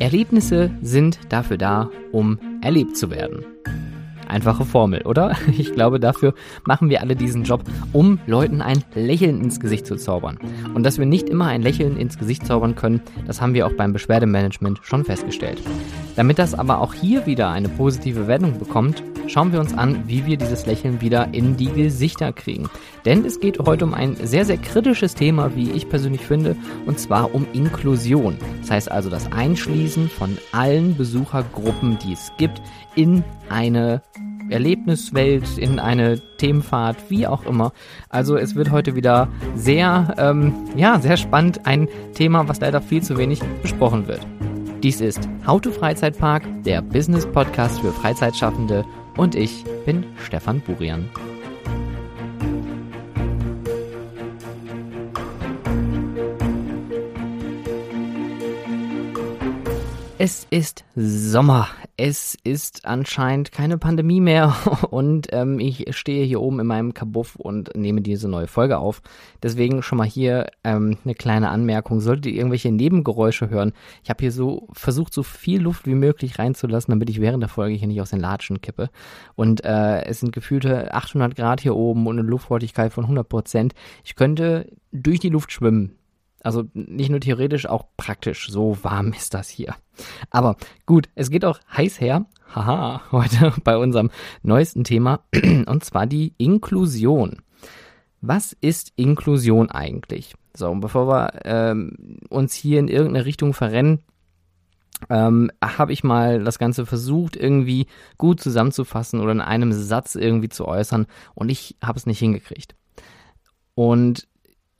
Erlebnisse sind dafür da, um erlebt zu werden. Einfache Formel, oder? Ich glaube, dafür machen wir alle diesen Job, um Leuten ein Lächeln ins Gesicht zu zaubern. Und dass wir nicht immer ein Lächeln ins Gesicht zaubern können, das haben wir auch beim Beschwerdemanagement schon festgestellt. Damit das aber auch hier wieder eine positive Wendung bekommt, schauen wir uns an, wie wir dieses Lächeln wieder in die Gesichter kriegen. Denn es geht heute um ein sehr, sehr kritisches Thema, wie ich persönlich finde, und zwar um Inklusion. Das heißt also das Einschließen von allen Besuchergruppen, die es gibt, in eine Erlebniswelt, in eine Themenfahrt, wie auch immer. Also es wird heute wieder sehr, ähm, ja, sehr spannend. Ein Thema, was leider viel zu wenig besprochen wird. Dies ist How to Freizeitpark, der Business Podcast für Freizeitschaffende und ich bin Stefan Burian. Es ist Sommer. Es ist anscheinend keine Pandemie mehr und ähm, ich stehe hier oben in meinem Kabuff und nehme diese neue Folge auf. Deswegen schon mal hier ähm, eine kleine Anmerkung. Solltet ihr irgendwelche Nebengeräusche hören, ich habe hier so versucht, so viel Luft wie möglich reinzulassen, damit ich während der Folge hier nicht aus den Latschen kippe. Und äh, es sind gefühlte 800 Grad hier oben und eine Luftfeuchtigkeit von 100 Prozent. Ich könnte durch die Luft schwimmen also nicht nur theoretisch, auch praktisch. So warm ist das hier. Aber gut, es geht auch heiß her. Haha, heute bei unserem neuesten Thema. Und zwar die Inklusion. Was ist Inklusion eigentlich? So, und bevor wir ähm, uns hier in irgendeine Richtung verrennen, ähm, habe ich mal das Ganze versucht, irgendwie gut zusammenzufassen oder in einem Satz irgendwie zu äußern und ich habe es nicht hingekriegt. Und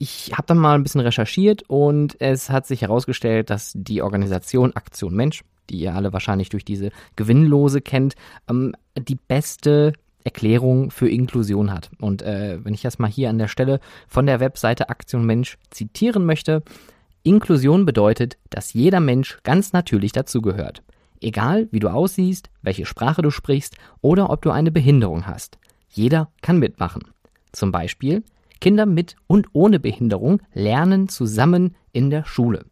ich habe dann mal ein bisschen recherchiert und es hat sich herausgestellt, dass die Organisation Aktion Mensch, die ihr alle wahrscheinlich durch diese Gewinnlose kennt, ähm, die beste Erklärung für Inklusion hat. Und äh, wenn ich das mal hier an der Stelle von der Webseite Aktion Mensch zitieren möchte, Inklusion bedeutet, dass jeder Mensch ganz natürlich dazugehört. Egal wie du aussiehst, welche Sprache du sprichst oder ob du eine Behinderung hast. Jeder kann mitmachen. Zum Beispiel, Kinder mit und ohne Behinderung lernen zusammen in der Schule.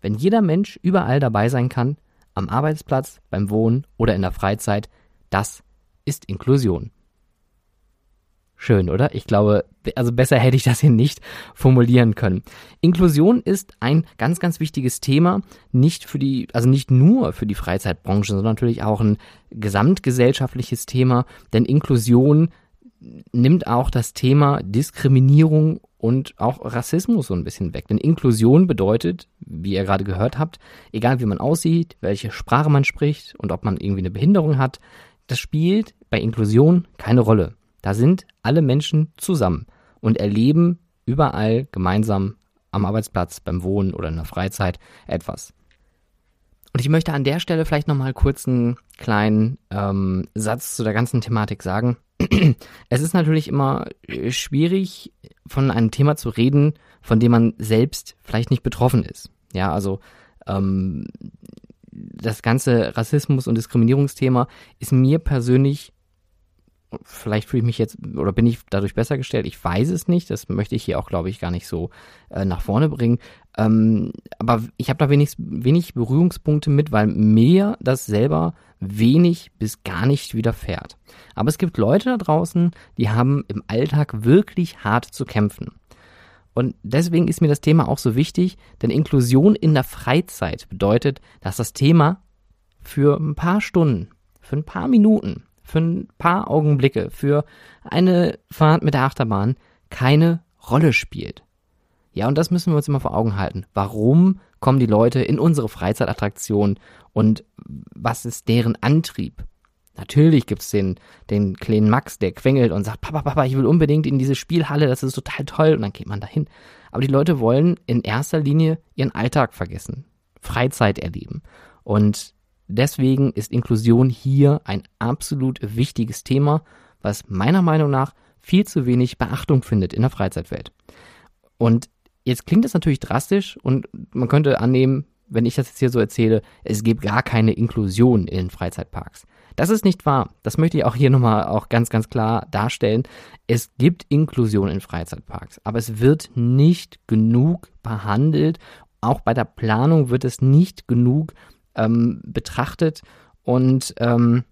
Wenn jeder Mensch überall dabei sein kann, am Arbeitsplatz, beim Wohnen oder in der Freizeit, das ist Inklusion. Schön, oder? Ich glaube, also besser hätte ich das hier nicht formulieren können. Inklusion ist ein ganz, ganz wichtiges Thema, nicht für die, also nicht nur für die Freizeitbranche, sondern natürlich auch ein gesamtgesellschaftliches Thema, denn Inklusion nimmt auch das Thema Diskriminierung und auch Rassismus so ein bisschen weg. Denn Inklusion bedeutet, wie ihr gerade gehört habt, egal wie man aussieht, welche Sprache man spricht und ob man irgendwie eine Behinderung hat, das spielt bei Inklusion keine Rolle. Da sind alle Menschen zusammen und erleben überall gemeinsam am Arbeitsplatz, beim Wohnen oder in der Freizeit etwas. Und ich möchte an der Stelle vielleicht nochmal kurz einen kleinen ähm, Satz zu der ganzen Thematik sagen. es ist natürlich immer äh, schwierig, von einem Thema zu reden, von dem man selbst vielleicht nicht betroffen ist. Ja, also ähm, das ganze Rassismus- und Diskriminierungsthema ist mir persönlich vielleicht fühle ich mich jetzt oder bin ich dadurch besser gestellt. Ich weiß es nicht. Das möchte ich hier auch, glaube ich, gar nicht so äh, nach vorne bringen. Ähm, aber ich habe da wenig, wenig Berührungspunkte mit, weil mir das selber wenig bis gar nicht widerfährt. Aber es gibt Leute da draußen, die haben im Alltag wirklich hart zu kämpfen. Und deswegen ist mir das Thema auch so wichtig, denn Inklusion in der Freizeit bedeutet, dass das Thema für ein paar Stunden, für ein paar Minuten für ein paar Augenblicke, für eine Fahrt mit der Achterbahn keine Rolle spielt. Ja, und das müssen wir uns immer vor Augen halten. Warum kommen die Leute in unsere Freizeitattraktion und was ist deren Antrieb? Natürlich gibt's den, den kleinen Max, der quengelt und sagt, Papa, Papa, ich will unbedingt in diese Spielhalle, das ist total toll. Und dann geht man dahin. Aber die Leute wollen in erster Linie ihren Alltag vergessen, Freizeit erleben. Und Deswegen ist Inklusion hier ein absolut wichtiges Thema, was meiner Meinung nach viel zu wenig Beachtung findet in der Freizeitwelt. Und jetzt klingt das natürlich drastisch und man könnte annehmen, wenn ich das jetzt hier so erzähle, es gibt gar keine Inklusion in Freizeitparks. Das ist nicht wahr. Das möchte ich auch hier nochmal auch ganz, ganz klar darstellen. Es gibt Inklusion in Freizeitparks, aber es wird nicht genug behandelt. Auch bei der Planung wird es nicht genug ähm, betrachtet und ähm,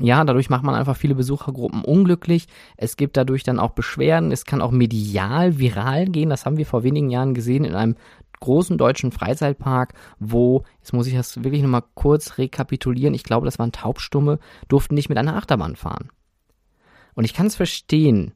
ja, dadurch macht man einfach viele Besuchergruppen unglücklich. Es gibt dadurch dann auch Beschwerden. Es kann auch medial viral gehen. Das haben wir vor wenigen Jahren gesehen in einem großen deutschen Freizeitpark, wo, jetzt muss ich das wirklich nochmal kurz rekapitulieren, ich glaube, das waren Taubstumme, durften nicht mit einer Achterbahn fahren. Und ich kann es verstehen,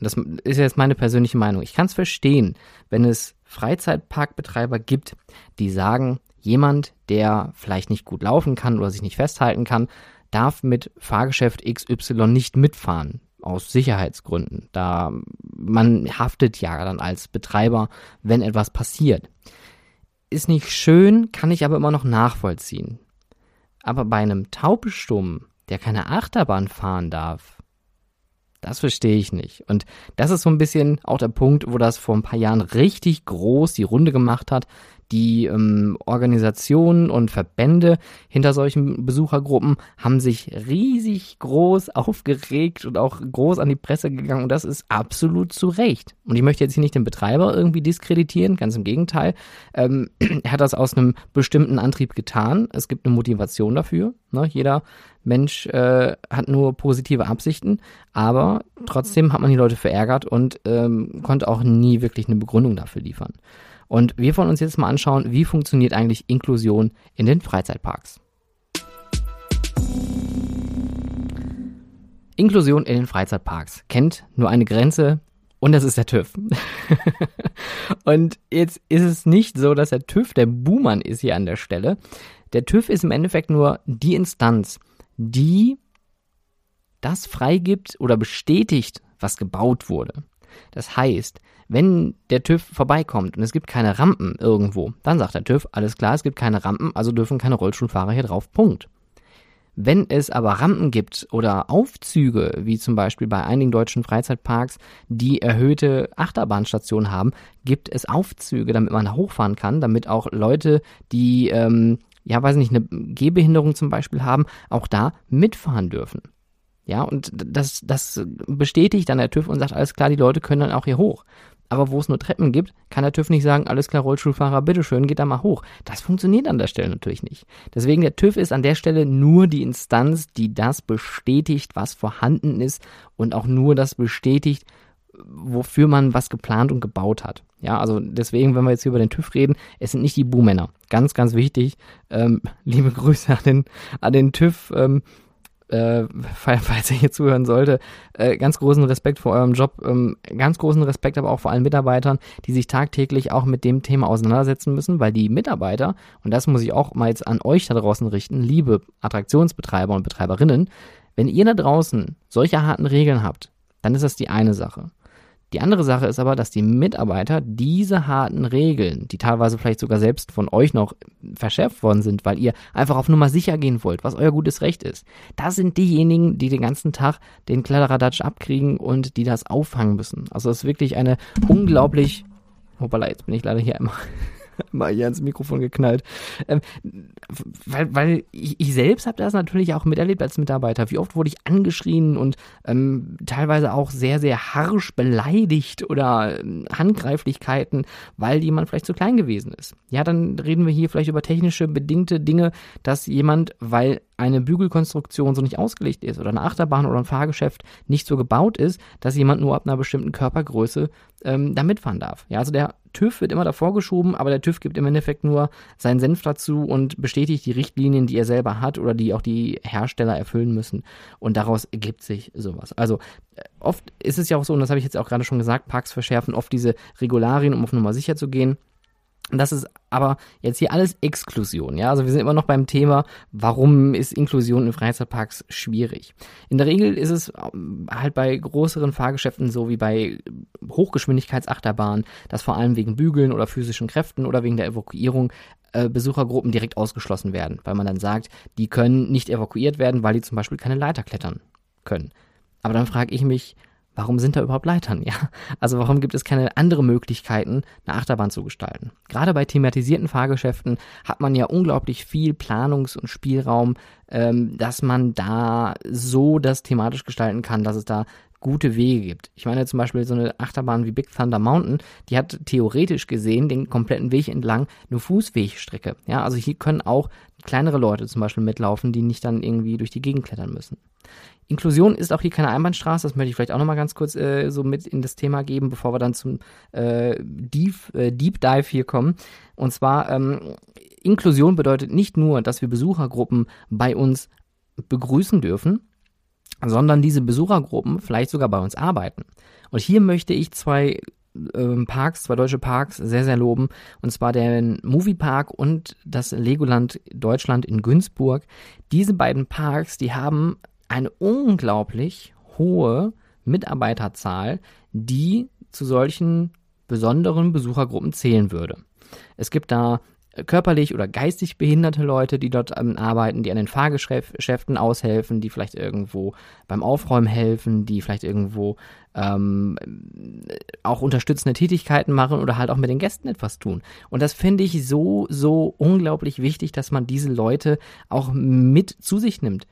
das ist jetzt meine persönliche Meinung, ich kann es verstehen, wenn es Freizeitparkbetreiber gibt, die sagen, jemand, der vielleicht nicht gut laufen kann oder sich nicht festhalten kann, darf mit Fahrgeschäft XY nicht mitfahren aus Sicherheitsgründen. Da man haftet ja dann als Betreiber, wenn etwas passiert. Ist nicht schön, kann ich aber immer noch nachvollziehen. Aber bei einem Taubstummen, der keine Achterbahn fahren darf, das verstehe ich nicht. Und das ist so ein bisschen auch der Punkt, wo das vor ein paar Jahren richtig groß die Runde gemacht hat, die ähm, Organisationen und Verbände hinter solchen Besuchergruppen haben sich riesig groß aufgeregt und auch groß an die Presse gegangen und das ist absolut zu Recht. Und ich möchte jetzt hier nicht den Betreiber irgendwie diskreditieren, ganz im Gegenteil. Ähm, er hat das aus einem bestimmten Antrieb getan. Es gibt eine Motivation dafür. Ne? Jeder Mensch äh, hat nur positive Absichten, aber trotzdem hat man die Leute verärgert und ähm, konnte auch nie wirklich eine Begründung dafür liefern. Und wir wollen uns jetzt mal anschauen, wie funktioniert eigentlich Inklusion in den Freizeitparks. Inklusion in den Freizeitparks kennt nur eine Grenze und das ist der TÜV. und jetzt ist es nicht so, dass der TÜV der Buhmann ist hier an der Stelle. Der TÜV ist im Endeffekt nur die Instanz, die das freigibt oder bestätigt, was gebaut wurde. Das heißt, wenn der TÜV vorbeikommt und es gibt keine Rampen irgendwo, dann sagt der TÜV, alles klar, es gibt keine Rampen, also dürfen keine Rollstuhlfahrer hier drauf. Punkt. Wenn es aber Rampen gibt oder Aufzüge, wie zum Beispiel bei einigen deutschen Freizeitparks, die erhöhte Achterbahnstationen haben, gibt es Aufzüge, damit man hochfahren kann, damit auch Leute, die, ähm, ja, weiß nicht, eine Gehbehinderung zum Beispiel haben, auch da mitfahren dürfen. Ja, und das, das bestätigt dann der TÜV und sagt, alles klar, die Leute können dann auch hier hoch. Aber wo es nur Treppen gibt, kann der TÜV nicht sagen, alles klar, Rollstuhlfahrer, bitteschön, geht da mal hoch. Das funktioniert an der Stelle natürlich nicht. Deswegen der TÜV ist an der Stelle nur die Instanz, die das bestätigt, was vorhanden ist und auch nur das bestätigt, wofür man was geplant und gebaut hat. Ja, also deswegen, wenn wir jetzt hier über den TÜV reden, es sind nicht die Buhmänner. Ganz, ganz wichtig. Ähm, liebe Grüße an den, an den TÜV. Ähm, äh, falls ihr hier zuhören sollte, äh, ganz großen Respekt vor eurem Job, ähm, ganz großen Respekt aber auch vor allen Mitarbeitern, die sich tagtäglich auch mit dem Thema auseinandersetzen müssen, weil die Mitarbeiter, und das muss ich auch mal jetzt an euch da draußen richten, liebe Attraktionsbetreiber und Betreiberinnen, wenn ihr da draußen solche harten Regeln habt, dann ist das die eine Sache. Die andere Sache ist aber, dass die Mitarbeiter diese harten Regeln, die teilweise vielleicht sogar selbst von euch noch verschärft worden sind, weil ihr einfach auf Nummer sicher gehen wollt, was euer gutes Recht ist, das sind diejenigen, die den ganzen Tag den Kladderadatsch abkriegen und die das auffangen müssen. Also es ist wirklich eine unglaublich, hoppala, jetzt bin ich leider hier einmal mal hier ins Mikrofon geknallt. Ähm, weil, weil ich, ich selbst habe das natürlich auch miterlebt als Mitarbeiter. Wie oft wurde ich angeschrien und ähm, teilweise auch sehr, sehr harsch beleidigt oder ähm, Handgreiflichkeiten, weil jemand vielleicht zu klein gewesen ist. Ja, dann reden wir hier vielleicht über technische bedingte Dinge, dass jemand, weil eine Bügelkonstruktion so nicht ausgelegt ist oder eine Achterbahn oder ein Fahrgeschäft nicht so gebaut ist, dass jemand nur ab einer bestimmten Körpergröße ähm, da mitfahren darf. Ja, also der TÜV wird immer davor geschoben, aber der TÜV gibt im Endeffekt nur seinen Senf dazu und bestätigt die Richtlinien, die er selber hat oder die auch die Hersteller erfüllen müssen. Und daraus ergibt sich sowas. Also äh, oft ist es ja auch so, und das habe ich jetzt auch gerade schon gesagt, Parks verschärfen oft diese Regularien, um auf Nummer sicher zu gehen. Das ist aber jetzt hier alles Exklusion, ja. Also wir sind immer noch beim Thema, warum ist Inklusion in Freizeitparks schwierig? In der Regel ist es ähm, halt bei größeren Fahrgeschäften so wie bei Hochgeschwindigkeitsachterbahnen, dass vor allem wegen Bügeln oder physischen Kräften oder wegen der Evakuierung äh, Besuchergruppen direkt ausgeschlossen werden, weil man dann sagt, die können nicht evakuiert werden, weil die zum Beispiel keine Leiter klettern können. Aber dann frage ich mich, warum sind da überhaupt Leitern? Ja, also warum gibt es keine andere Möglichkeiten, eine Achterbahn zu gestalten? Gerade bei thematisierten Fahrgeschäften hat man ja unglaublich viel Planungs- und Spielraum, ähm, dass man da so das thematisch gestalten kann, dass es da gute Wege gibt. Ich meine zum Beispiel so eine Achterbahn wie Big Thunder Mountain, die hat theoretisch gesehen den kompletten Weg entlang eine Fußwegstrecke. Ja, also hier können auch kleinere Leute zum Beispiel mitlaufen, die nicht dann irgendwie durch die Gegend klettern müssen. Inklusion ist auch hier keine Einbahnstraße, das möchte ich vielleicht auch nochmal ganz kurz äh, so mit in das Thema geben, bevor wir dann zum äh, Deep, äh, Deep Dive hier kommen. Und zwar, ähm, Inklusion bedeutet nicht nur, dass wir Besuchergruppen bei uns begrüßen dürfen, sondern diese Besuchergruppen vielleicht sogar bei uns arbeiten. Und hier möchte ich zwei ähm, Parks, zwei deutsche Parks sehr, sehr loben. Und zwar den Moviepark und das Legoland Deutschland in Günzburg. Diese beiden Parks, die haben eine unglaublich hohe Mitarbeiterzahl, die zu solchen besonderen Besuchergruppen zählen würde. Es gibt da körperlich oder geistig behinderte Leute, die dort ähm, arbeiten, die an den Fahrgeschäften aushelfen, die vielleicht irgendwo beim Aufräumen helfen, die vielleicht irgendwo ähm, auch unterstützende Tätigkeiten machen oder halt auch mit den Gästen etwas tun. Und das finde ich so, so unglaublich wichtig, dass man diese Leute auch mit zu sich nimmt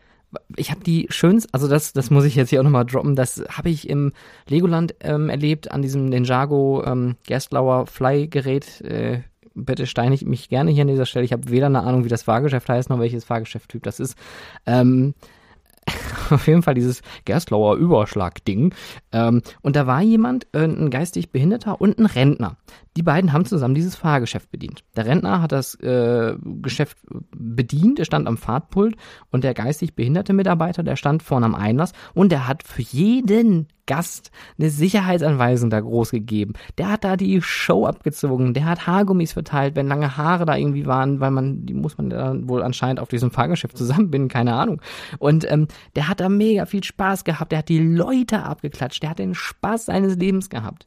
ich habe die schönsten, also das, das muss ich jetzt hier auch nochmal droppen, das habe ich im Legoland ähm, erlebt, an diesem Ninjago ähm, Gerstlauer Fly-Gerät. Äh, bitte steinig mich gerne hier an dieser Stelle. Ich habe weder eine Ahnung, wie das Fahrgeschäft heißt, noch welches Fahrgeschäfttyp das ist. Ähm, auf jeden Fall dieses Gerstlauer Überschlag-Ding. Ähm, und da war jemand, äh, ein geistig Behinderter und ein Rentner. Die beiden haben zusammen dieses Fahrgeschäft bedient. Der Rentner hat das äh, Geschäft bedient, er stand am Fahrtpult und der geistig behinderte Mitarbeiter, der stand vorne am Einlass und der hat für jeden Gast eine Sicherheitsanweisung da groß gegeben. Der hat da die Show abgezogen, der hat Haargummis verteilt, wenn lange Haare da irgendwie waren, weil man, die muss man dann wohl anscheinend auf diesem Fahrgeschäft zusammenbinden, keine Ahnung. Und ähm, der hat da mega viel Spaß gehabt, der hat die Leute abgeklatscht, der hat den Spaß seines Lebens gehabt.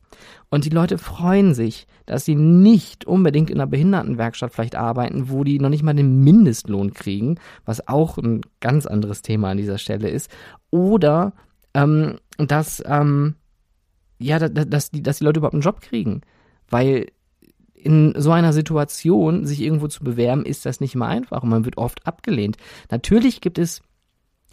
Und die Leute freuen sich, dass sie nicht unbedingt in einer Behindertenwerkstatt vielleicht arbeiten, wo die noch nicht mal den Mindestlohn kriegen, was auch ein ganz anderes Thema an dieser Stelle ist. Oder ähm, dass, ähm, ja, dass die, dass die Leute überhaupt einen Job kriegen. Weil in so einer Situation sich irgendwo zu bewerben, ist das nicht immer einfach und man wird oft abgelehnt. Natürlich gibt es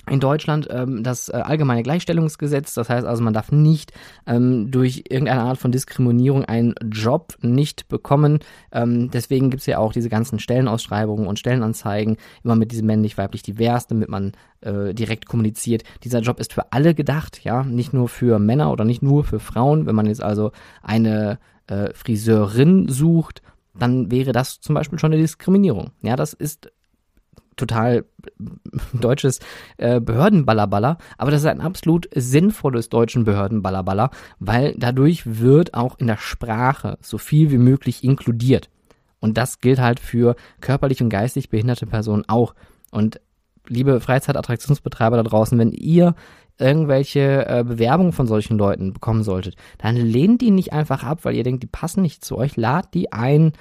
in Deutschland ähm, das äh, allgemeine Gleichstellungsgesetz. Das heißt also, man darf nicht ähm, durch irgendeine Art von Diskriminierung einen Job nicht bekommen. Ähm, deswegen gibt's ja auch diese ganzen Stellenausschreibungen und Stellenanzeigen immer mit diesem männlich-weiblich divers, damit man äh, direkt kommuniziert. Dieser Job ist für alle gedacht, ja, nicht nur für Männer oder nicht nur für Frauen. Wenn man jetzt also eine äh, Friseurin sucht, dann wäre das zum Beispiel schon eine Diskriminierung. Ja, das ist total deutsches äh, Behördenballerballer, aber das ist ein absolut sinnvolles deutschen Behördenballerballer, weil dadurch wird auch in der Sprache so viel wie möglich inkludiert. Und das gilt halt für körperlich und geistig behinderte Personen auch. Und liebe Freizeitattraktionsbetreiber da draußen, wenn ihr irgendwelche äh, Bewerbungen von solchen Leuten bekommen solltet, dann lehnt die nicht einfach ab, weil ihr denkt, die passen nicht zu euch, lad die ein,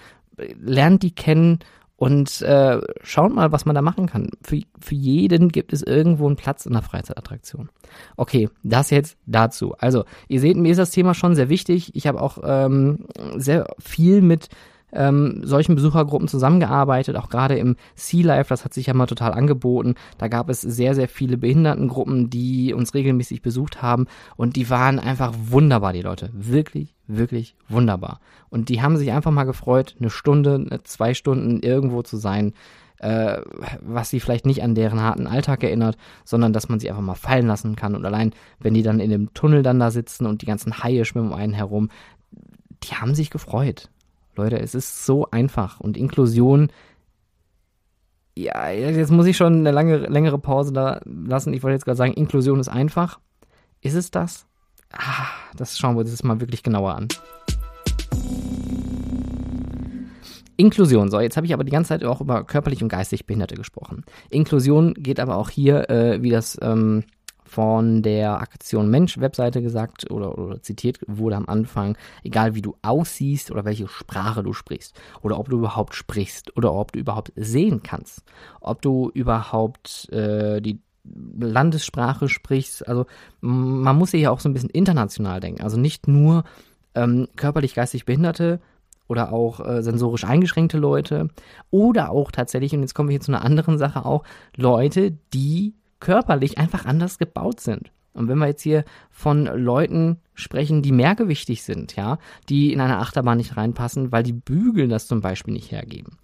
lernt die kennen und äh, schaut mal, was man da machen kann. Für, für jeden gibt es irgendwo einen Platz in der Freizeitattraktion. Okay, das jetzt dazu. Also, ihr seht, mir ist das Thema schon sehr wichtig. Ich habe auch ähm, sehr viel mit ähm, solchen Besuchergruppen zusammengearbeitet, auch gerade im Sea Life, das hat sich ja mal total angeboten. Da gab es sehr, sehr viele Behindertengruppen, die uns regelmäßig besucht haben und die waren einfach wunderbar, die Leute. Wirklich, wirklich wunderbar. Und die haben sich einfach mal gefreut, eine Stunde, zwei Stunden irgendwo zu sein, äh, was sie vielleicht nicht an deren harten Alltag erinnert, sondern dass man sie einfach mal fallen lassen kann. Und allein, wenn die dann in dem Tunnel dann da sitzen und die ganzen Haie schwimmen um einen herum, die haben sich gefreut. Leute, es ist so einfach und Inklusion. Ja, jetzt muss ich schon eine lange, längere Pause da lassen. Ich wollte jetzt gerade sagen, Inklusion ist einfach. Ist es das? Ah, das schauen wir uns jetzt mal wirklich genauer an. Inklusion. So, jetzt habe ich aber die ganze Zeit auch über körperlich und geistig Behinderte gesprochen. Inklusion geht aber auch hier, äh, wie das ähm, von der Aktion Mensch Webseite gesagt oder, oder zitiert wurde am Anfang, egal wie du aussiehst oder welche Sprache du sprichst oder ob du überhaupt sprichst oder ob du überhaupt sehen kannst, ob du überhaupt äh, die Landessprache sprichst. Also man muss ja auch so ein bisschen international denken. Also nicht nur ähm, körperlich geistig Behinderte oder auch äh, sensorisch eingeschränkte Leute oder auch tatsächlich, und jetzt kommen wir hier zu einer anderen Sache auch, Leute, die körperlich einfach anders gebaut sind. Und wenn wir jetzt hier von Leuten sprechen, die mehrgewichtig sind, ja, die in eine Achterbahn nicht reinpassen, weil die Bügel das zum Beispiel nicht hergeben,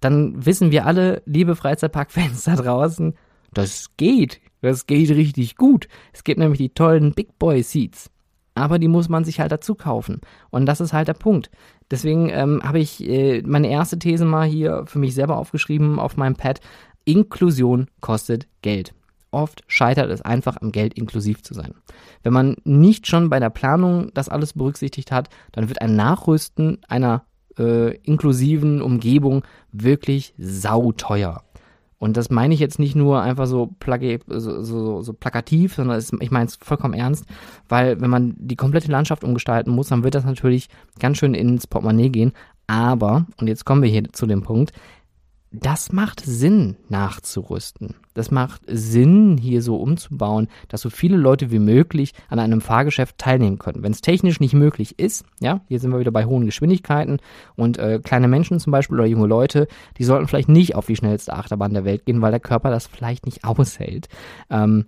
dann wissen wir alle, liebe Freizeitparkfans da draußen, das geht. Das geht richtig gut. Es gibt nämlich die tollen Big Boy Seats. Aber die muss man sich halt dazu kaufen. Und das ist halt der Punkt. Deswegen ähm, habe ich äh, meine erste These mal hier für mich selber aufgeschrieben auf meinem Pad. Inklusion kostet Geld. Oft scheitert es einfach am Geld inklusiv zu sein. Wenn man nicht schon bei der Planung das alles berücksichtigt hat, dann wird ein Nachrüsten einer äh, inklusiven Umgebung wirklich sauteuer. Und das meine ich jetzt nicht nur einfach so, plagi so, so, so plakativ, sondern es, ich meine es vollkommen ernst, weil wenn man die komplette Landschaft umgestalten muss, dann wird das natürlich ganz schön ins Portemonnaie gehen. Aber, und jetzt kommen wir hier zu dem Punkt, das macht Sinn, nachzurüsten. Das macht Sinn, hier so umzubauen, dass so viele Leute wie möglich an einem Fahrgeschäft teilnehmen können. Wenn es technisch nicht möglich ist, ja, hier sind wir wieder bei hohen Geschwindigkeiten und äh, kleine Menschen zum Beispiel oder junge Leute, die sollten vielleicht nicht auf die schnellste Achterbahn der Welt gehen, weil der Körper das vielleicht nicht aushält. Ähm,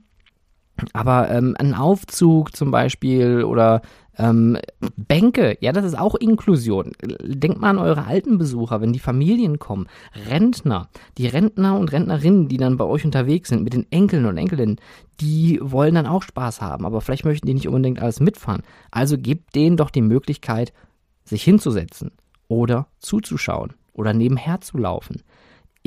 aber ähm, ein Aufzug zum Beispiel oder ähm, Bänke, ja, das ist auch Inklusion. Denkt mal an eure alten Besucher, wenn die Familien kommen. Rentner, die Rentner und Rentnerinnen, die dann bei euch unterwegs sind mit den Enkeln und Enkelinnen, die wollen dann auch Spaß haben, aber vielleicht möchten die nicht unbedingt alles mitfahren. Also gebt denen doch die Möglichkeit, sich hinzusetzen oder zuzuschauen oder nebenher zu laufen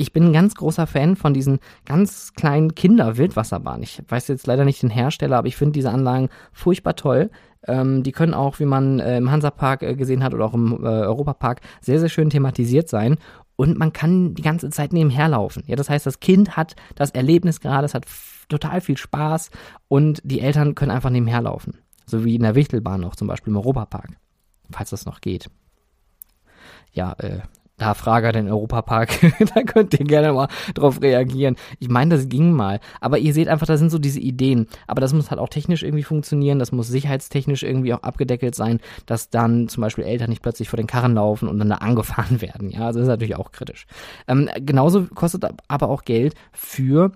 ich bin ein ganz großer Fan von diesen ganz kleinen Kinder-Wildwasserbahnen. Ich weiß jetzt leider nicht den Hersteller, aber ich finde diese Anlagen furchtbar toll. Ähm, die können auch, wie man äh, im Hansapark äh, gesehen hat oder auch im äh, Europapark, sehr, sehr schön thematisiert sein. Und man kann die ganze Zeit nebenher laufen. Ja, das heißt, das Kind hat das Erlebnis gerade, es hat total viel Spaß und die Eltern können einfach nebenher laufen. So wie in der Wichtelbahn auch zum Beispiel im Europapark. Falls das noch geht ja, äh, da Frage den Europapark, da könnt ihr gerne mal drauf reagieren. Ich meine, das ging mal. Aber ihr seht einfach, da sind so diese Ideen. Aber das muss halt auch technisch irgendwie funktionieren. Das muss sicherheitstechnisch irgendwie auch abgedeckelt sein, dass dann zum Beispiel Eltern nicht plötzlich vor den Karren laufen und dann da angefahren werden. Ja, also das ist natürlich auch kritisch. Ähm, genauso kostet aber auch Geld für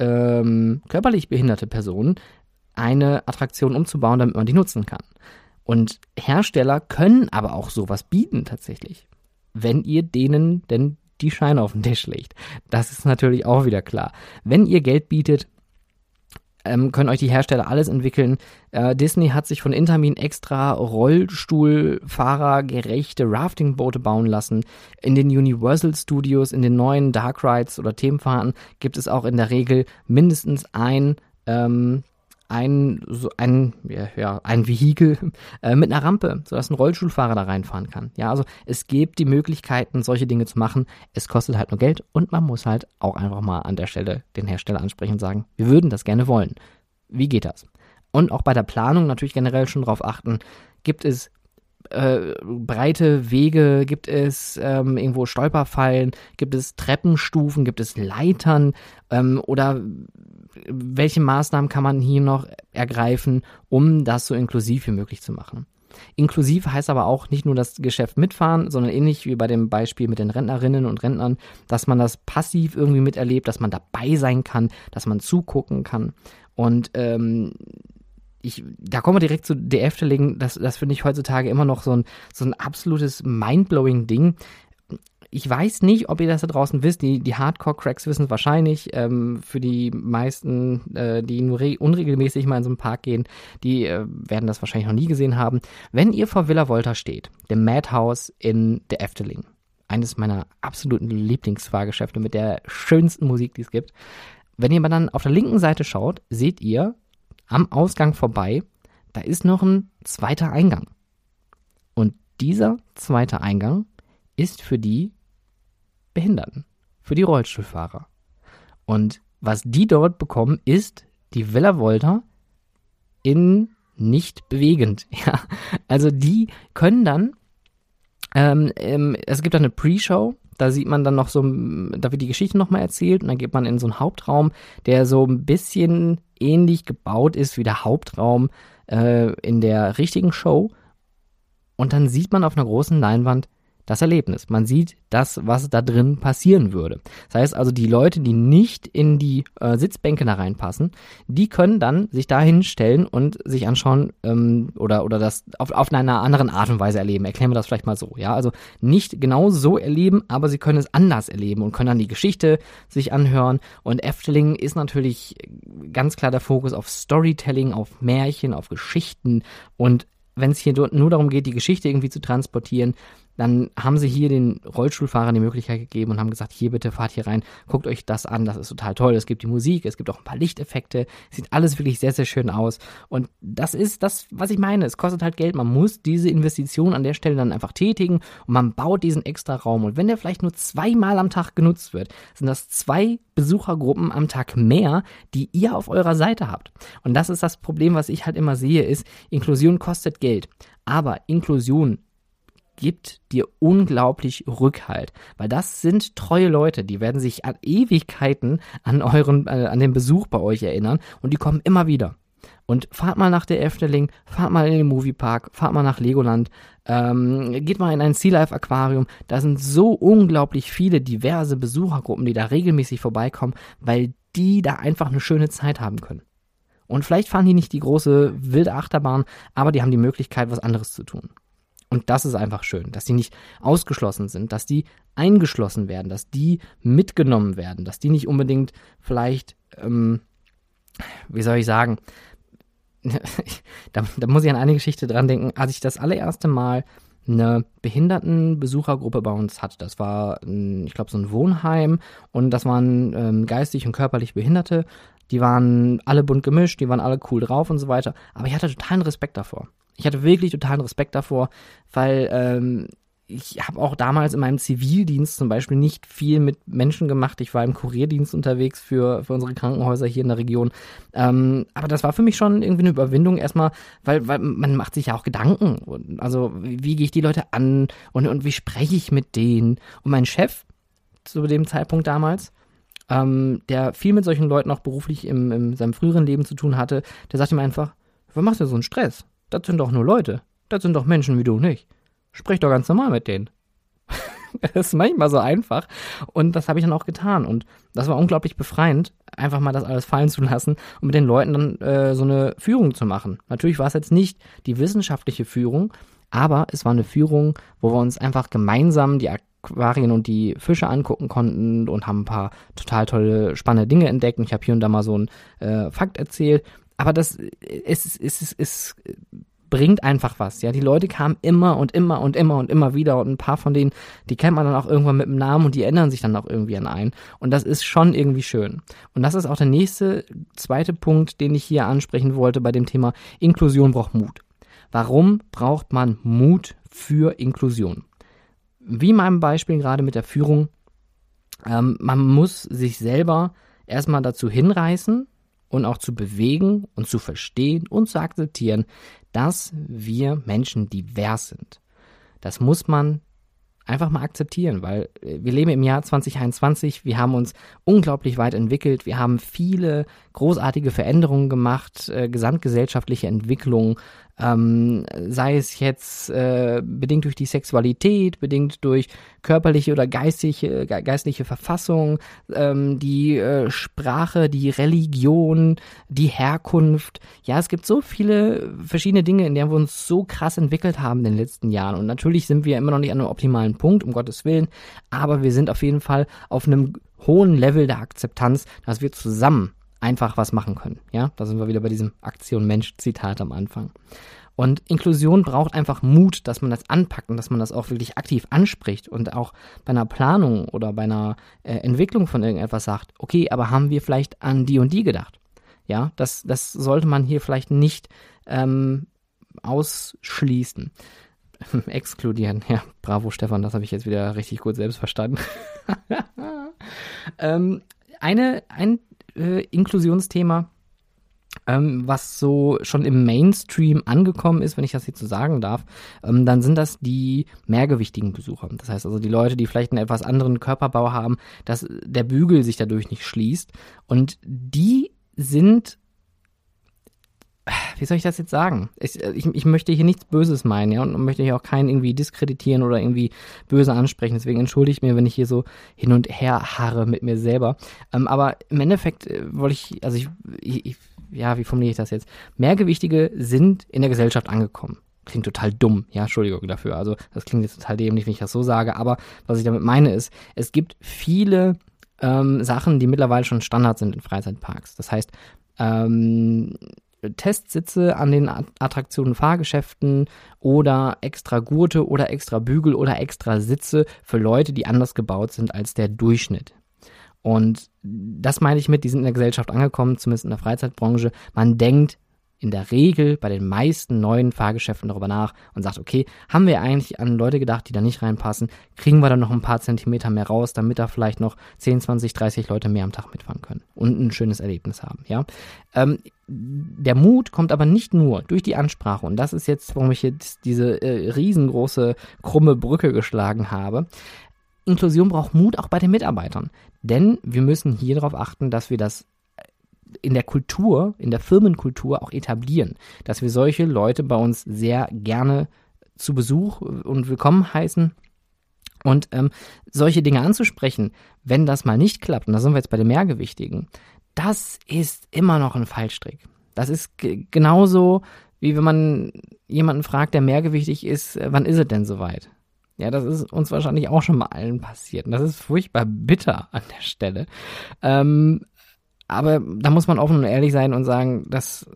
ähm, körperlich behinderte Personen, eine Attraktion umzubauen, damit man die nutzen kann. Und Hersteller können aber auch sowas bieten tatsächlich wenn ihr denen denn die Scheine auf den Tisch legt. Das ist natürlich auch wieder klar. Wenn ihr Geld bietet, ähm, können euch die Hersteller alles entwickeln. Äh, Disney hat sich von Intermin extra Rollstuhlfahrer-gerechte Raftingboote bauen lassen. In den Universal Studios, in den neuen Dark Rides oder Themenfahrten gibt es auch in der Regel mindestens ein ähm, ein, so ein, ja, ein Vehikel äh, mit einer Rampe, sodass ein Rollstuhlfahrer da reinfahren kann. Ja, also es gibt die Möglichkeiten, solche Dinge zu machen. Es kostet halt nur Geld und man muss halt auch einfach mal an der Stelle den Hersteller ansprechen und sagen, wir würden das gerne wollen. Wie geht das? Und auch bei der Planung natürlich generell schon darauf achten, gibt es äh, breite Wege, gibt es ähm, irgendwo Stolperfallen, gibt es Treppenstufen, gibt es Leitern ähm, oder welche Maßnahmen kann man hier noch ergreifen, um das so inklusiv wie möglich zu machen. Inklusiv heißt aber auch nicht nur das Geschäft mitfahren, sondern ähnlich wie bei dem Beispiel mit den Rentnerinnen und Rentnern, dass man das passiv irgendwie miterlebt, dass man dabei sein kann, dass man zugucken kann. Und ähm, ich, da kommen wir direkt zu der Efteling, das, das finde ich heutzutage immer noch so ein, so ein absolutes mindblowing Ding. Ich weiß nicht, ob ihr das da draußen wisst. Die, die Hardcore-Cracks wissen es wahrscheinlich. Ähm, für die meisten, äh, die nur unregelmäßig mal in so einen Park gehen, die äh, werden das wahrscheinlich noch nie gesehen haben. Wenn ihr vor Villa Volta steht, dem Madhouse in der Efteling, eines meiner absoluten Lieblingsfahrgeschäfte mit der schönsten Musik, die es gibt. Wenn ihr mal dann auf der linken Seite schaut, seht ihr am Ausgang vorbei, da ist noch ein zweiter Eingang. Und dieser zweite Eingang ist für die Behinderten, für die Rollstuhlfahrer. Und was die dort bekommen, ist die Villa Volta in nicht bewegend. Ja, also die können dann, ähm, ähm, es gibt dann eine Pre-Show, da sieht man dann noch so, da wird die Geschichte nochmal erzählt und dann geht man in so einen Hauptraum, der so ein bisschen ähnlich gebaut ist wie der Hauptraum äh, in der richtigen Show. Und dann sieht man auf einer großen Leinwand das Erlebnis. Man sieht das, was da drin passieren würde. Das heißt also, die Leute, die nicht in die äh, Sitzbänke da reinpassen, die können dann sich da hinstellen und sich anschauen ähm, oder, oder das auf, auf einer anderen Art und Weise erleben. Erklären wir das vielleicht mal so. Ja, also nicht genau so erleben, aber sie können es anders erleben und können dann die Geschichte sich anhören. Und Efteling ist natürlich ganz klar der Fokus auf Storytelling, auf Märchen, auf Geschichten und wenn es hier nur darum geht, die Geschichte irgendwie zu transportieren, dann haben sie hier den Rollstuhlfahrern die Möglichkeit gegeben und haben gesagt, hier bitte fahrt hier rein, guckt euch das an, das ist total toll. Es gibt die Musik, es gibt auch ein paar Lichteffekte, sieht alles wirklich sehr, sehr schön aus. Und das ist das, was ich meine. Es kostet halt Geld. Man muss diese Investition an der Stelle dann einfach tätigen und man baut diesen extra Raum. Und wenn der vielleicht nur zweimal am Tag genutzt wird, sind das zwei Besuchergruppen am Tag mehr, die ihr auf eurer Seite habt. Und das ist das Problem, was ich halt immer sehe, ist, Inklusion kostet Geld. Aber Inklusion gibt dir unglaublich Rückhalt, weil das sind treue Leute, die werden sich an Ewigkeiten an euren, äh, an den Besuch bei euch erinnern und die kommen immer wieder. Und fahrt mal nach der Efteling, fahrt mal in den Moviepark, fahrt mal nach Legoland, ähm, geht mal in ein Sea Life Aquarium. Da sind so unglaublich viele diverse Besuchergruppen, die da regelmäßig vorbeikommen, weil die da einfach eine schöne Zeit haben können. Und vielleicht fahren die nicht die große wilde Achterbahn, aber die haben die Möglichkeit, was anderes zu tun. Und das ist einfach schön, dass die nicht ausgeschlossen sind, dass die eingeschlossen werden, dass die mitgenommen werden, dass die nicht unbedingt vielleicht, ähm, wie soll ich sagen, da, da muss ich an eine Geschichte dran denken, als ich das allererste Mal eine Behindertenbesuchergruppe bei uns hatte. Das war, ich glaube, so ein Wohnheim und das waren ähm, geistig und körperlich Behinderte. Die waren alle bunt gemischt, die waren alle cool drauf und so weiter. Aber ich hatte totalen Respekt davor. Ich hatte wirklich totalen Respekt davor, weil ähm, ich habe auch damals in meinem Zivildienst zum Beispiel nicht viel mit Menschen gemacht. Ich war im Kurierdienst unterwegs für, für unsere Krankenhäuser hier in der Region. Ähm, aber das war für mich schon irgendwie eine Überwindung erstmal, weil, weil man macht sich ja auch Gedanken. Also wie, wie gehe ich die Leute an und, und wie spreche ich mit denen? Und mein Chef zu dem Zeitpunkt damals, ähm, der viel mit solchen Leuten auch beruflich im, in seinem früheren Leben zu tun hatte, der sagte mir einfach, warum machst du so einen Stress? Das sind doch nur Leute. Das sind doch Menschen wie du nicht. Sprich doch ganz normal mit denen. das ist manchmal so einfach. Und das habe ich dann auch getan. Und das war unglaublich befreiend, einfach mal das alles fallen zu lassen und mit den Leuten dann äh, so eine Führung zu machen. Natürlich war es jetzt nicht die wissenschaftliche Führung, aber es war eine Führung, wo wir uns einfach gemeinsam die Aquarien und die Fische angucken konnten und haben ein paar total tolle, spannende Dinge entdeckt. Und ich habe hier und da mal so einen äh, Fakt erzählt aber das ist, ist, ist, ist bringt einfach was. Ja, die Leute kamen immer und immer und immer und immer wieder und ein paar von denen, die kennt man dann auch irgendwann mit dem Namen und die ändern sich dann auch irgendwie an einen. Und das ist schon irgendwie schön. Und das ist auch der nächste, zweite Punkt, den ich hier ansprechen wollte bei dem Thema Inklusion braucht Mut. Warum braucht man Mut für Inklusion? Wie in meinem Beispiel gerade mit der Führung, ähm, man muss sich selber erstmal dazu hinreißen, und auch zu bewegen und zu verstehen und zu akzeptieren, dass wir Menschen divers sind. Das muss man einfach mal akzeptieren, weil äh, wir leben im Jahr 2021, wir haben uns unglaublich weit entwickelt, wir haben viele großartige Veränderungen gemacht, äh, gesamtgesellschaftliche Entwicklungen, ähm, sei es jetzt äh, bedingt durch die Sexualität, bedingt durch körperliche oder geistige, geistliche Verfassung, ähm, die äh, Sprache, die Religion, die Herkunft. Ja, es gibt so viele verschiedene Dinge, in denen wir uns so krass entwickelt haben in den letzten Jahren. Und natürlich sind wir immer noch nicht an einem optimalen Punkt, um Gottes Willen, aber wir sind auf jeden Fall auf einem hohen Level der Akzeptanz, dass wir zusammen einfach was machen können. Ja, da sind wir wieder bei diesem Aktion Mensch Zitat am Anfang. Und Inklusion braucht einfach Mut, dass man das anpackt und dass man das auch wirklich aktiv anspricht und auch bei einer Planung oder bei einer äh, Entwicklung von irgendetwas sagt, okay, aber haben wir vielleicht an die und die gedacht? Ja, das, das sollte man hier vielleicht nicht ähm, ausschließen. Exkludieren, ja, bravo Stefan, das habe ich jetzt wieder richtig gut selbst verstanden. ähm, eine, ein äh, Inklusionsthema, ähm, was so schon im Mainstream angekommen ist, wenn ich das jetzt so sagen darf, ähm, dann sind das die mehrgewichtigen Besucher. Das heißt also die Leute, die vielleicht einen etwas anderen Körperbau haben, dass der Bügel sich dadurch nicht schließt. Und die sind wie soll ich das jetzt sagen? Ich, ich, ich, möchte hier nichts Böses meinen, ja, und möchte hier auch keinen irgendwie diskreditieren oder irgendwie böse ansprechen. Deswegen entschuldige ich mir, wenn ich hier so hin und her harre mit mir selber. Ähm, aber im Endeffekt äh, wollte ich, also ich, ich, ja, wie formuliere ich das jetzt? Mehrgewichtige sind in der Gesellschaft angekommen. Klingt total dumm, ja, Entschuldigung dafür. Also, das klingt jetzt total dämlich, wenn ich das so sage, aber was ich damit meine ist, es gibt viele ähm, Sachen, die mittlerweile schon Standard sind in Freizeitparks. Das heißt, ähm, Testsitze an den Attraktionen, Fahrgeschäften oder extra Gurte oder extra Bügel oder extra Sitze für Leute, die anders gebaut sind als der Durchschnitt. Und das meine ich mit, die sind in der Gesellschaft angekommen, zumindest in der Freizeitbranche. Man denkt, in der Regel bei den meisten neuen Fahrgeschäften darüber nach und sagt, okay, haben wir eigentlich an Leute gedacht, die da nicht reinpassen, kriegen wir da noch ein paar Zentimeter mehr raus, damit da vielleicht noch 10, 20, 30 Leute mehr am Tag mitfahren können und ein schönes Erlebnis haben, ja. Ähm, der Mut kommt aber nicht nur durch die Ansprache und das ist jetzt, warum ich jetzt diese äh, riesengroße krumme Brücke geschlagen habe. Inklusion braucht Mut auch bei den Mitarbeitern, denn wir müssen hier darauf achten, dass wir das in der Kultur, in der Firmenkultur auch etablieren, dass wir solche Leute bei uns sehr gerne zu Besuch und willkommen heißen. Und ähm, solche Dinge anzusprechen, wenn das mal nicht klappt, und da sind wir jetzt bei den Mehrgewichtigen, das ist immer noch ein Fallstrick. Das ist genauso, wie wenn man jemanden fragt, der mehrgewichtig ist, äh, wann ist es denn soweit? Ja, das ist uns wahrscheinlich auch schon mal allen passiert. Und das ist furchtbar bitter an der Stelle. Ähm, aber da muss man offen und ehrlich sein und sagen, dass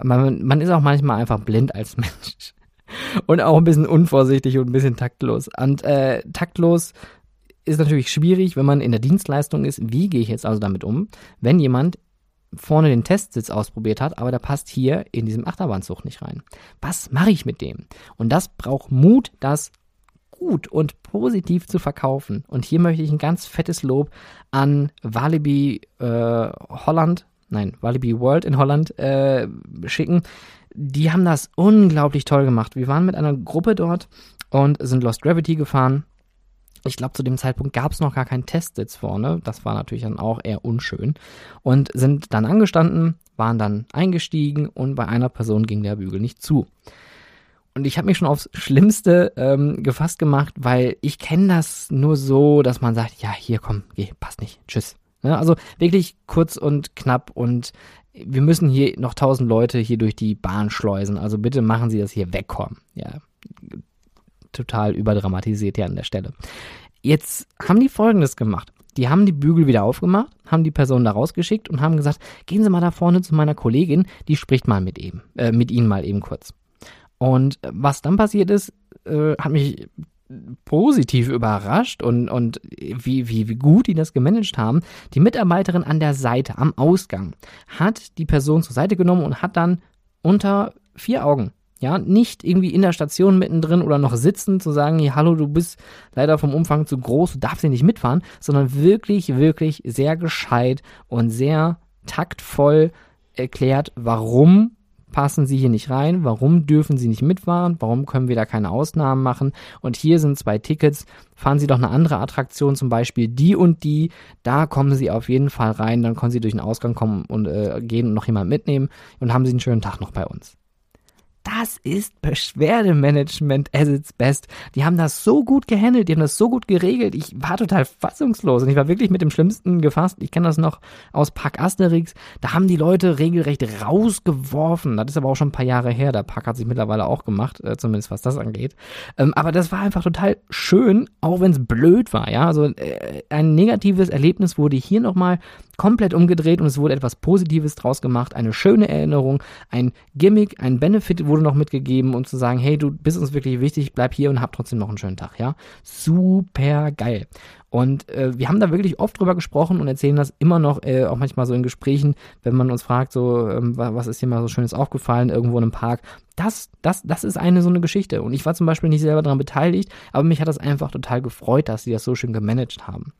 man, man ist auch manchmal einfach blind als Mensch. Und auch ein bisschen unvorsichtig und ein bisschen taktlos. Und äh, taktlos ist natürlich schwierig, wenn man in der Dienstleistung ist. Wie gehe ich jetzt also damit um, wenn jemand vorne den Testsitz ausprobiert hat, aber der passt hier in diesem Achterbahnzug nicht rein? Was mache ich mit dem? Und das braucht Mut, das gut und positiv zu verkaufen. Und hier möchte ich ein ganz fettes Lob an Walibi äh, Holland, nein, Walibi World in Holland äh, schicken. Die haben das unglaublich toll gemacht. Wir waren mit einer Gruppe dort und sind Lost Gravity gefahren. Ich glaube, zu dem Zeitpunkt gab es noch gar keinen Testsitz vorne. Das war natürlich dann auch eher unschön. Und sind dann angestanden, waren dann eingestiegen und bei einer Person ging der Bügel nicht zu. Und ich habe mich schon aufs Schlimmste ähm, gefasst gemacht, weil ich kenne das nur so, dass man sagt, ja, hier komm, geh, passt nicht, tschüss. Ne, also wirklich kurz und knapp und wir müssen hier noch tausend Leute hier durch die Bahn schleusen. Also bitte machen Sie das hier wegkommen. Ja, total überdramatisiert hier an der Stelle. Jetzt haben die Folgendes gemacht. Die haben die Bügel wieder aufgemacht, haben die Person da rausgeschickt und haben gesagt, gehen Sie mal da vorne zu meiner Kollegin, die spricht mal mit ihm, äh, mit Ihnen mal eben kurz. Und was dann passiert ist, äh, hat mich positiv überrascht und, und wie, wie, wie gut die das gemanagt haben. Die Mitarbeiterin an der Seite, am Ausgang, hat die Person zur Seite genommen und hat dann unter vier Augen, ja, nicht irgendwie in der Station mittendrin oder noch sitzen zu sagen, hey, hallo, du bist leider vom Umfang zu groß, du darfst hier nicht mitfahren, sondern wirklich, wirklich sehr gescheit und sehr taktvoll erklärt, warum passen sie hier nicht rein? Warum dürfen sie nicht mitfahren? Warum können wir da keine Ausnahmen machen? Und hier sind zwei Tickets. Fahren Sie doch eine andere Attraktion, zum Beispiel die und die. Da kommen Sie auf jeden Fall rein. Dann können Sie durch den Ausgang kommen und äh, gehen und noch jemand mitnehmen und haben Sie einen schönen Tag noch bei uns. Das ist Beschwerdemanagement as its best. Die haben das so gut gehandelt, die haben das so gut geregelt. Ich war total fassungslos und ich war wirklich mit dem Schlimmsten gefasst. Ich kenne das noch aus Park Asterix. Da haben die Leute regelrecht rausgeworfen. Das ist aber auch schon ein paar Jahre her. Der Park hat sich mittlerweile auch gemacht, äh, zumindest was das angeht. Ähm, aber das war einfach total schön, auch wenn es blöd war. Ja, also äh, ein negatives Erlebnis wurde hier nochmal komplett umgedreht und es wurde etwas Positives draus gemacht, eine schöne Erinnerung, ein Gimmick, ein Benefit wurde noch mitgegeben, um zu sagen, hey, du bist uns wirklich wichtig, bleib hier und hab trotzdem noch einen schönen Tag, ja? Super geil. Und äh, wir haben da wirklich oft drüber gesprochen und erzählen das immer noch, äh, auch manchmal so in Gesprächen, wenn man uns fragt, so, ähm, was ist dir mal so Schönes aufgefallen, irgendwo in einem Park. Das, das, das ist eine so eine Geschichte. Und ich war zum Beispiel nicht selber daran beteiligt, aber mich hat das einfach total gefreut, dass sie das so schön gemanagt haben.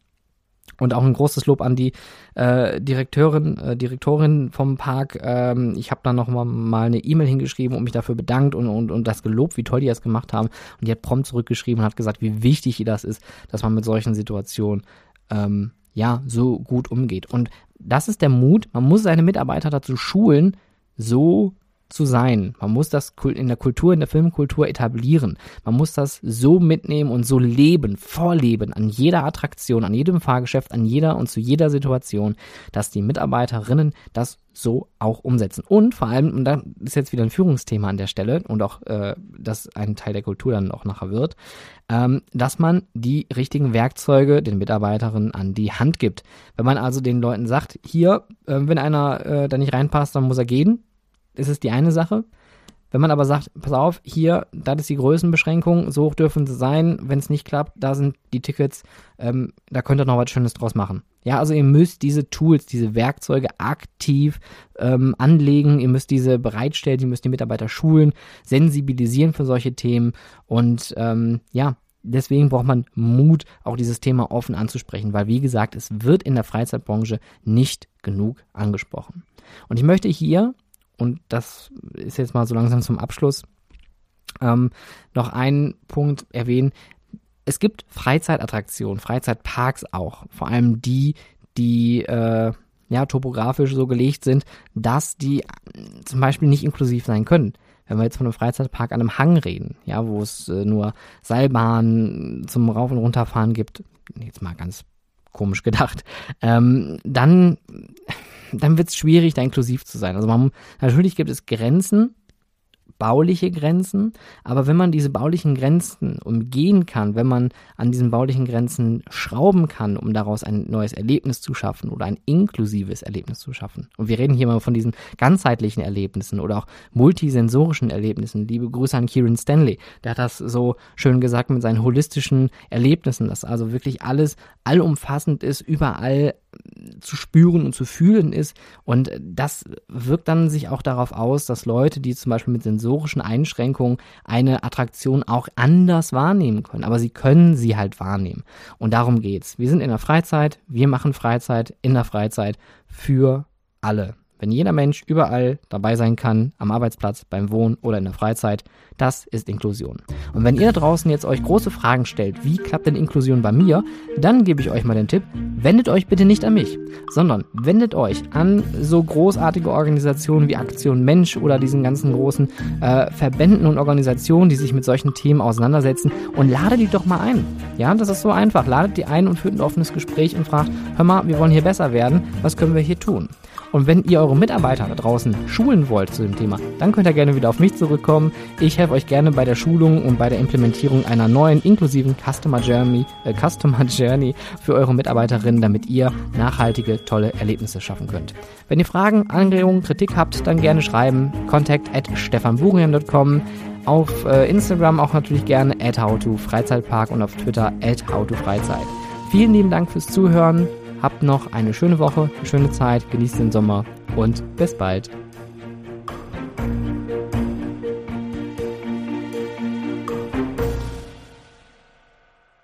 Und auch ein großes Lob an die äh, Direktorin, äh, Direktorin vom Park. Ähm, ich habe da noch mal, mal eine E-Mail hingeschrieben und mich dafür bedankt und, und, und das gelobt, wie toll die das gemacht haben. Und die hat prompt zurückgeschrieben und hat gesagt, wie wichtig ihr das ist, dass man mit solchen Situationen ähm, ja so gut umgeht. Und das ist der Mut. Man muss seine Mitarbeiter dazu schulen, so zu sein. Man muss das in der Kultur, in der Filmkultur etablieren. Man muss das so mitnehmen und so leben, vorleben, an jeder Attraktion, an jedem Fahrgeschäft, an jeder und zu jeder Situation, dass die Mitarbeiterinnen das so auch umsetzen. Und vor allem, und da ist jetzt wieder ein Führungsthema an der Stelle und auch äh, das ein Teil der Kultur dann auch nachher wird, ähm, dass man die richtigen Werkzeuge den Mitarbeiterinnen an die Hand gibt. Wenn man also den Leuten sagt, hier, äh, wenn einer äh, da nicht reinpasst, dann muss er gehen, ist es die eine Sache. Wenn man aber sagt, pass auf, hier, das ist die Größenbeschränkung, so hoch dürfen sie sein, wenn es nicht klappt, da sind die Tickets, ähm, da könnt ihr noch was Schönes draus machen. Ja, also ihr müsst diese Tools, diese Werkzeuge aktiv ähm, anlegen, ihr müsst diese bereitstellen, ihr müsst die Mitarbeiter schulen, sensibilisieren für solche Themen und ähm, ja, deswegen braucht man Mut, auch dieses Thema offen anzusprechen, weil wie gesagt, es wird in der Freizeitbranche nicht genug angesprochen. Und ich möchte hier und das ist jetzt mal so langsam zum Abschluss, ähm, noch einen Punkt erwähnen. Es gibt Freizeitattraktionen, Freizeitparks auch, vor allem die, die äh, ja topografisch so gelegt sind, dass die zum Beispiel nicht inklusiv sein können. Wenn wir jetzt von einem Freizeitpark an einem Hang reden, ja, wo es äh, nur Seilbahnen zum Rauf- und Runterfahren gibt, jetzt mal ganz komisch gedacht, ähm, dann dann wird es schwierig, da inklusiv zu sein. Also man, natürlich gibt es Grenzen, bauliche Grenzen, aber wenn man diese baulichen Grenzen umgehen kann, wenn man an diesen baulichen Grenzen schrauben kann, um daraus ein neues Erlebnis zu schaffen oder ein inklusives Erlebnis zu schaffen. Und wir reden hier mal von diesen ganzheitlichen Erlebnissen oder auch multisensorischen Erlebnissen. Liebe Grüße an Kieran Stanley, der hat das so schön gesagt mit seinen holistischen Erlebnissen, dass also wirklich alles allumfassend ist, überall zu spüren und zu fühlen ist. Und das wirkt dann sich auch darauf aus, dass Leute, die zum Beispiel mit sensorischen Einschränkungen eine Attraktion auch anders wahrnehmen können. Aber sie können sie halt wahrnehmen. Und darum geht's. Wir sind in der Freizeit, wir machen Freizeit in der Freizeit für alle wenn jeder Mensch überall dabei sein kann, am Arbeitsplatz, beim Wohnen oder in der Freizeit, das ist Inklusion. Und wenn ihr da draußen jetzt euch große Fragen stellt, wie klappt denn Inklusion bei mir, dann gebe ich euch mal den Tipp, wendet euch bitte nicht an mich, sondern wendet euch an so großartige Organisationen wie Aktion Mensch oder diesen ganzen großen äh, Verbänden und Organisationen, die sich mit solchen Themen auseinandersetzen und ladet die doch mal ein. Ja, das ist so einfach. Ladet die ein und führt ein offenes Gespräch und fragt, hör mal, wir wollen hier besser werden, was können wir hier tun? Und wenn ihr eure Mitarbeiter da draußen schulen wollt zu dem Thema, dann könnt ihr gerne wieder auf mich zurückkommen. Ich helfe euch gerne bei der Schulung und bei der Implementierung einer neuen inklusiven Customer Journey, äh, Customer Journey für eure Mitarbeiterinnen, damit ihr nachhaltige, tolle Erlebnisse schaffen könnt. Wenn ihr Fragen, Anregungen, Kritik habt, dann gerne schreiben. Contact at stefanburian.com auf äh, Instagram auch natürlich gerne at howtofreizeitpark und auf Twitter at howtofreizeit. Vielen lieben Dank fürs Zuhören. Habt noch eine schöne Woche, eine schöne Zeit, genießt den Sommer und bis bald.